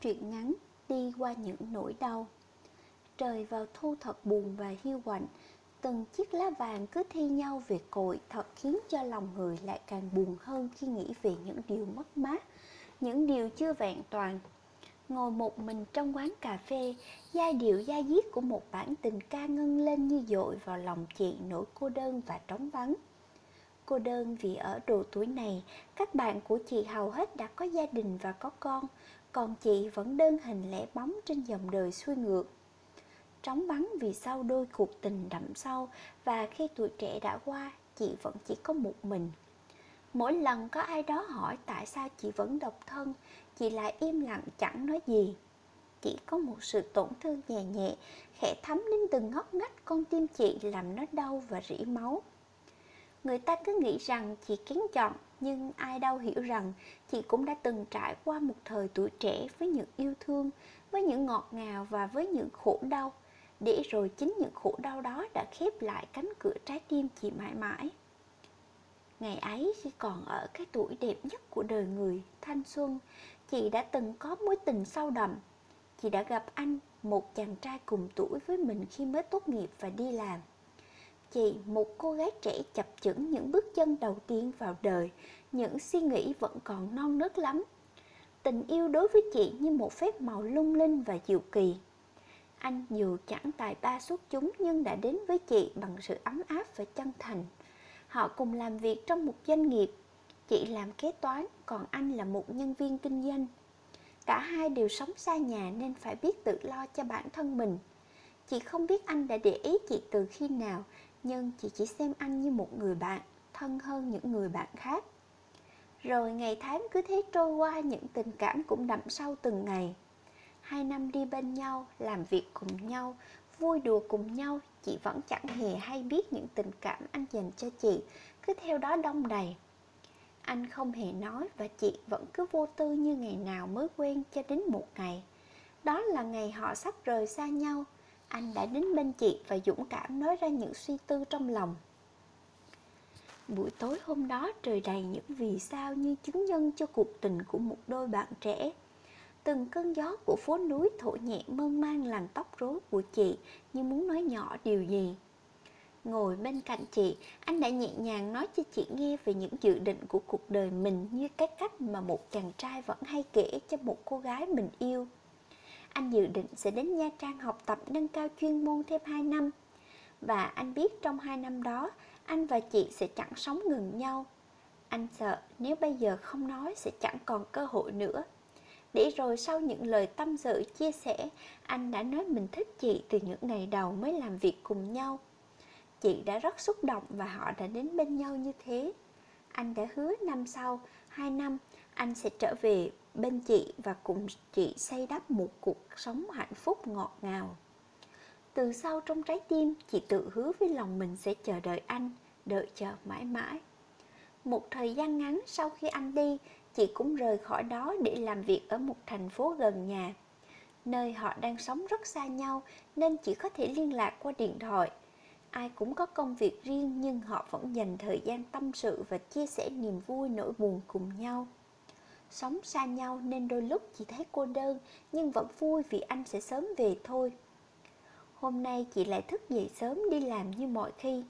Truyện ngắn Đi qua những nỗi đau. Trời vào thu thật buồn và hiu quạnh Từng chiếc lá vàng cứ thi nhau về cội Thật khiến cho lòng người lại càng buồn hơn Khi nghĩ về những điều mất mát Những điều chưa vẹn toàn. Ngồi một mình trong quán cà phê Giai điệu da diết của một bản tình ca ngân lên như dội vào lòng chị nỗi cô đơn và trống vắng. Cô đơn vì ở độ tuổi này, các bạn của chị hầu hết đã có gia đình và có con, còn chị vẫn đơn hình lẻ bóng trên dòng đời xuôi ngược. Trống vắng vì sau đôi cuộc tình đậm sâu và khi tuổi trẻ đã qua, chị vẫn chỉ có một mình. Mỗi lần có ai đó hỏi tại sao chị vẫn độc thân, chị lại im lặng chẳng nói gì. Chỉ có một sự tổn thương nhẹ nhẹ, khẽ thấm đến từng ngóc ngách con tim chị làm nó đau và rỉ máu. Người ta cứ nghĩ rằng chị kén chọn, nhưng ai đâu hiểu rằng chị cũng đã từng trải qua một thời tuổi trẻ với những yêu thương, với những ngọt ngào và với những khổ đau. Để rồi chính những khổ đau đó đã khép lại cánh cửa trái tim chị mãi mãi. Ngày ấy khi còn ở cái tuổi đẹp nhất của đời người, thanh xuân, chị đã từng có mối tình sâu đậm. Chị đã gặp anh, một chàng trai cùng tuổi với mình khi mới tốt nghiệp và đi làm chị, một cô gái trẻ chập chững những bước chân đầu tiên vào đời. Những suy nghĩ vẫn còn non nớt lắm. Tình yêu đối với chị như một phép màu lung linh và diệu kỳ. Anh dù chẳng tài ba xuất chúng nhưng đã đến với chị bằng sự ấm áp và chân thành. Họ cùng làm việc trong một doanh nghiệp. Chị làm kế toán, còn anh là một nhân viên kinh doanh. Cả hai đều sống xa nhà nên phải biết tự lo cho bản thân mình. Chị không biết anh đã để ý chị từ khi nào nhưng chị chỉ xem anh như một người bạn, thân hơn những người bạn khác. Rồi ngày tháng cứ thế trôi qua, những tình cảm cũng đậm sâu từng ngày. Hai năm đi bên nhau, làm việc cùng nhau, vui đùa cùng nhau, chị vẫn chẳng hề hay biết những tình cảm anh dành cho chị, cứ theo đó đông đầy. Anh không hề nói và chị vẫn cứ vô tư như ngày nào mới quen cho đến một ngày. Đó là ngày họ sắp rời xa nhau anh đã đến bên chị và dũng cảm nói ra những suy tư trong lòng. Buổi tối hôm đó trời đầy những vì sao như chứng nhân cho cuộc tình của một đôi bạn trẻ. Từng cơn gió của phố núi thổi nhẹ mơn man làn tóc rối của chị như muốn nói nhỏ điều gì. Ngồi bên cạnh chị, anh đã nhẹ nhàng nói cho chị nghe về những dự định của cuộc đời mình như cái cách mà một chàng trai vẫn hay kể cho một cô gái mình yêu anh dự định sẽ đến Nha Trang học tập nâng cao chuyên môn thêm 2 năm. Và anh biết trong 2 năm đó, anh và chị sẽ chẳng sống ngừng nhau. Anh sợ nếu bây giờ không nói sẽ chẳng còn cơ hội nữa. Để rồi sau những lời tâm sự chia sẻ, anh đã nói mình thích chị từ những ngày đầu mới làm việc cùng nhau. Chị đã rất xúc động và họ đã đến bên nhau như thế. Anh đã hứa năm sau, 2 năm, anh sẽ trở về bên chị và cùng chị xây đắp một cuộc sống hạnh phúc ngọt ngào. Từ sau trong trái tim, chị tự hứa với lòng mình sẽ chờ đợi anh, đợi chờ mãi mãi. Một thời gian ngắn sau khi anh đi, chị cũng rời khỏi đó để làm việc ở một thành phố gần nhà. Nơi họ đang sống rất xa nhau nên chỉ có thể liên lạc qua điện thoại. Ai cũng có công việc riêng nhưng họ vẫn dành thời gian tâm sự và chia sẻ niềm vui nỗi buồn cùng nhau. Sống xa nhau nên đôi lúc chị thấy cô đơn, Nhưng vẫn vui vì anh sẽ sớm về thôi. Hôm nay chị lại thức dậy sớm đi làm như mọi khi.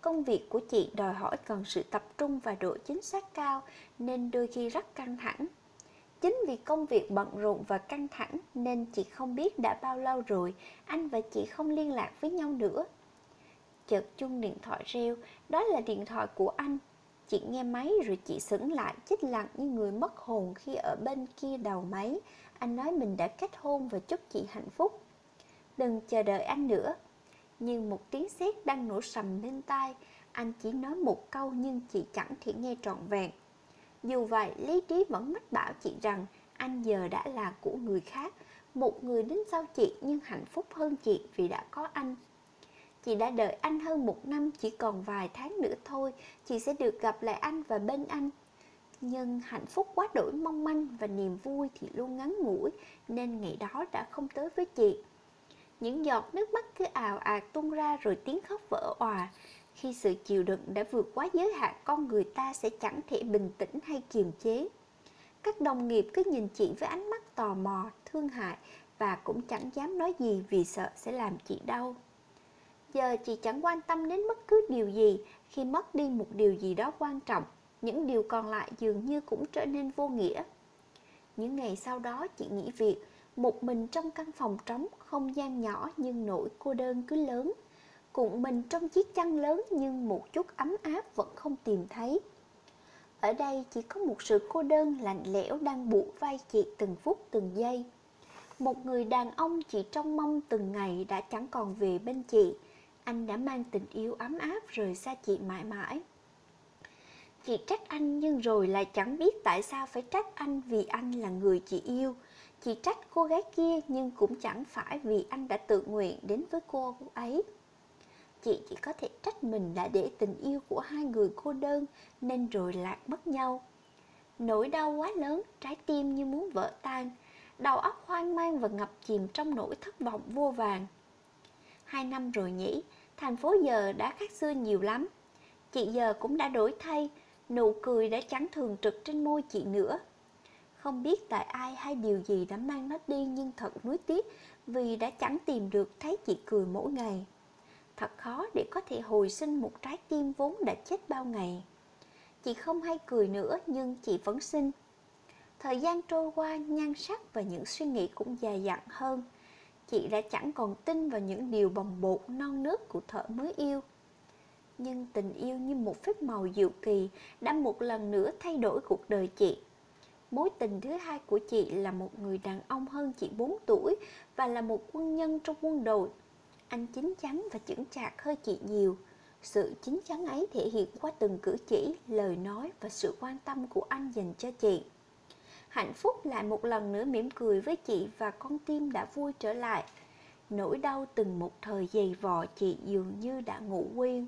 Công việc của chị đòi hỏi cần sự tập trung và độ chính xác cao, Nên đôi khi rất căng thẳng. Chính vì công việc bận rộn và căng thẳng Nên chị không biết đã bao lâu rồi Anh và chị không liên lạc với nhau nữa. Chợt chung điện thoại reo, Đó là điện thoại của anh. Chị nghe máy rồi chị sững lại chết lặng như người mất hồn khi ở bên kia đầu máy. Anh nói mình đã kết hôn và chúc chị hạnh phúc. Đừng chờ đợi anh nữa. Như một tiếng sét đang nổ sầm bên tai, anh chỉ nói một câu nhưng chị chẳng thể nghe trọn vẹn. Dù vậy, lý trí vẫn mách bảo chị rằng anh giờ đã là của người khác, một người đến sau chị nhưng hạnh phúc hơn chị vì đã có anh Chị đã đợi anh hơn một năm Chỉ còn vài tháng nữa thôi Chị sẽ được gặp lại anh và bên anh. Nhưng hạnh phúc quá đổi mong manh Và niềm vui thì luôn ngắn ngủi Nên ngày đó đã không tới với chị. Những giọt nước mắt cứ ào ạt tung ra Rồi tiếng khóc vỡ òa. Khi sự chịu đựng đã vượt quá giới hạn Con người ta sẽ chẳng thể bình tĩnh hay kiềm chế. Các đồng nghiệp cứ nhìn chị với ánh mắt tò mò, thương hại và cũng chẳng dám nói gì vì sợ sẽ làm chị đau. Giờ chị chẳng quan tâm đến bất cứ điều gì khi mất đi một điều gì đó quan trọng, những điều còn lại dường như cũng trở nên vô nghĩa. Những ngày sau đó chị nghỉ việc, một mình trong căn phòng trống, không gian nhỏ nhưng nỗi cô đơn cứ lớn. Cuộn mình trong chiếc chăn lớn nhưng một chút ấm áp vẫn không tìm thấy. Ở đây chỉ có một sự cô đơn lạnh lẽo đang buộc vai chị từng phút từng giây. Một người đàn ông chỉ trong mong từng ngày đã chẳng còn về bên chị. Anh đã mang tình yêu ấm áp rời xa chị mãi mãi. Chị trách anh nhưng rồi lại chẳng biết tại sao phải trách anh vì anh là người chị yêu. Chị trách cô gái kia nhưng cũng chẳng phải vì anh đã tự nguyện đến với cô ấy. Chị chỉ có thể trách mình đã để tình yêu của hai người cô đơn nên rồi lạc mất nhau. Nỗi đau quá lớn, trái tim như muốn vỡ tan, đầu óc hoang mang và ngập chìm trong nỗi thất vọng vô vàng. Hai năm rồi nhỉ, thành phố giờ đã khác xưa nhiều lắm. Chị giờ cũng đã đổi thay, nụ cười đã chẳng thường trực trên môi chị nữa. Không biết tại ai hay điều gì đã mang nó đi nhưng thật nuối tiếc vì đã chẳng tìm được thấy chị cười mỗi ngày. Thật khó để có thể hồi sinh một trái tim vốn đã chết bao ngày. Chị không hay cười nữa nhưng chị vẫn sinh. Thời gian trôi qua, nhan sắc và những suy nghĩ cũng dài dặn hơn. Chị đã chẳng còn tin vào những điều bồng bột non nước của thợ mới yêu. Nhưng tình yêu như một phép màu diệu kỳ đã một lần nữa thay đổi cuộc đời chị. Mối tình thứ hai của chị là một người đàn ông hơn chị 4 tuổi và là một quân nhân trong quân đội. Anh chín chắn và chững chạc hơn chị nhiều. Sự chín chắn ấy thể hiện qua từng cử chỉ, lời nói và sự quan tâm của anh dành cho chị. Hạnh phúc lại một lần nữa mỉm cười với chị và con tim đã vui trở lại. Nỗi đau từng một thời dày vò, chị dường như đã ngủ quên.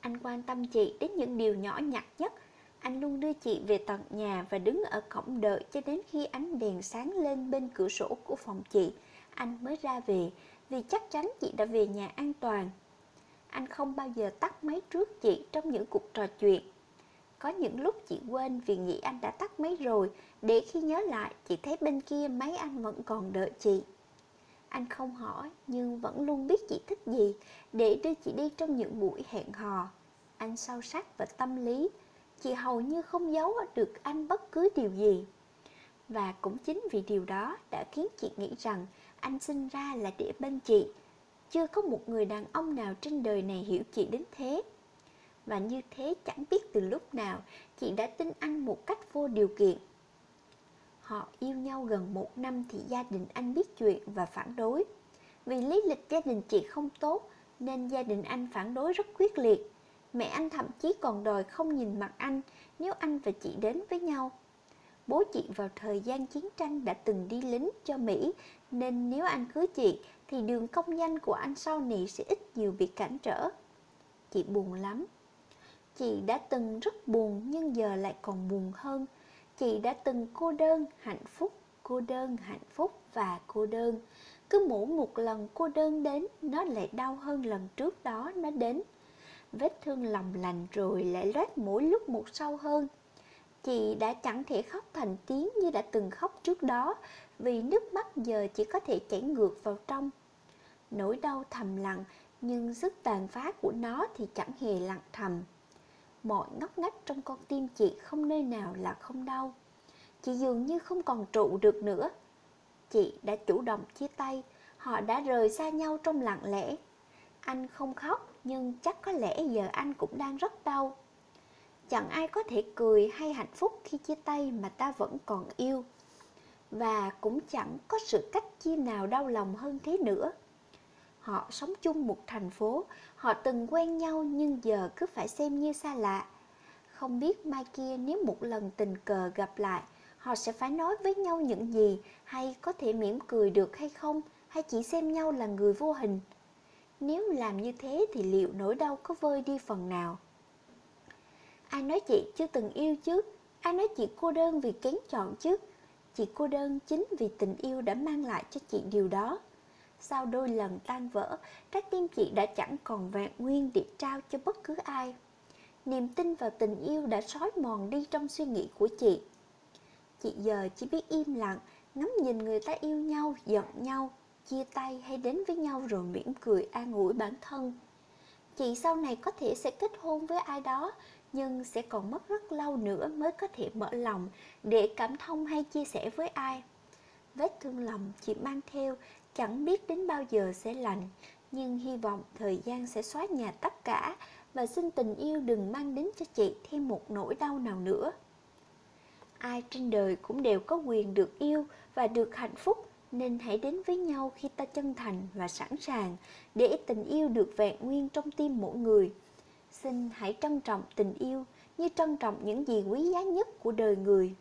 Anh quan tâm chị đến những điều nhỏ nhặt nhất. Anh luôn đưa chị về tận nhà và đứng ở cổng đợi cho đến khi ánh đèn sáng lên bên cửa sổ của phòng chị. Anh mới ra về, vì chắc chắn chị đã về nhà an toàn. Anh không bao giờ tắt máy trước chị trong những cuộc trò chuyện. Có những lúc chị quên vì nghĩ anh đã tắt máy rồi, để khi nhớ lại chị thấy bên kia máy anh vẫn còn đợi chị. Anh không hỏi nhưng vẫn luôn biết chị thích gì để đưa chị đi trong những buổi hẹn hò. Anh sâu sắc và tâm lý, chị hầu như không giấu được anh bất cứ điều gì. Và cũng chính vì điều đó đã khiến chị nghĩ rằng anh sinh ra là để bên chị. Chưa có một người đàn ông nào trên đời này hiểu chị đến thế. Và như thế chẳng biết từ lúc nào chị đã tin anh một cách vô điều kiện. Họ yêu nhau gần một năm thì gia đình anh biết chuyện và phản đối. Vì lý lịch gia đình chị không tốt nên gia đình anh phản đối rất quyết liệt. Mẹ anh thậm chí còn đòi không nhìn mặt anh nếu anh và chị đến với nhau. Bố chị vào thời gian chiến tranh đã từng đi lính cho Mỹ nên nếu anh cưới chị thì đường công danh của anh sau này sẽ ít nhiều bị cản trở. Chị buồn lắm. Chị đã từng rất buồn nhưng giờ lại còn buồn hơn. Chị đã từng cô đơn, hạnh phúc, cô đơn, hạnh phúc và cô đơn. Cứ mỗi một lần cô đơn đến, nó lại đau hơn lần trước đó nó đến. Vết thương lòng lành rồi lại loét mỗi lúc một sâu hơn. Chị đã chẳng thể khóc thành tiếng như đã từng khóc trước đó, vì nước mắt giờ chỉ có thể chảy ngược vào trong. Nỗi đau thầm lặng, nhưng sức tàn phá của nó thì chẳng hề lặng thầm. Mọi ngóc ngách trong con tim chị không nơi nào là không đau. Chị dường như không còn trụ được nữa. Chị đã chủ động chia tay, họ đã rời xa nhau trong lặng lẽ. Anh không khóc, nhưng chắc có lẽ giờ anh cũng đang rất đau. Chẳng ai có thể cười hay hạnh phúc khi chia tay mà ta vẫn còn yêu và cũng chẳng có sự cách chia nào đau lòng hơn thế nữa. Họ sống chung một thành phố, họ từng quen nhau nhưng giờ cứ phải xem như xa lạ. Không biết mai kia nếu một lần tình cờ gặp lại, họ sẽ phải nói với nhau những gì hay có thể mỉm cười được hay không, hay chỉ xem nhau là người vô hình. Nếu làm như thế thì liệu nỗi đau có vơi đi phần nào? Ai nói chị chưa từng yêu chứ? Ai nói chị cô đơn vì kén chọn chứ? Chị cô đơn chính vì tình yêu đã mang lại cho chị điều đó. Sau đôi lần tan vỡ, trái tim chị đã chẳng còn vẹn nguyên để trao cho bất cứ ai. Niềm tin vào tình yêu đã sói mòn đi trong suy nghĩ của chị. chị giờ chỉ biết im lặng, ngắm nhìn người ta yêu nhau, giận nhau, chia tay hay đến với nhau rồi mỉm cười an ủi bản thân. Chị sau này có thể sẽ kết hôn với ai đó, nhưng sẽ còn mất rất lâu nữa mới có thể mở lòng để cảm thông hay chia sẻ với ai. Vết thương lòng chị mang theo chẳng biết đến bao giờ sẽ lành, nhưng hy vọng thời gian sẽ xóa nhà tất cả và xin tình yêu đừng mang đến cho chị thêm một nỗi đau nào nữa. Ai trên đời cũng đều có quyền được yêu và được hạnh phúc nên hãy đến với nhau khi ta chân thành và sẵn sàng để tình yêu được vẹn nguyên trong tim mỗi người. Xin hãy trân trọng tình yêu như trân trọng những gì quý giá nhất của đời người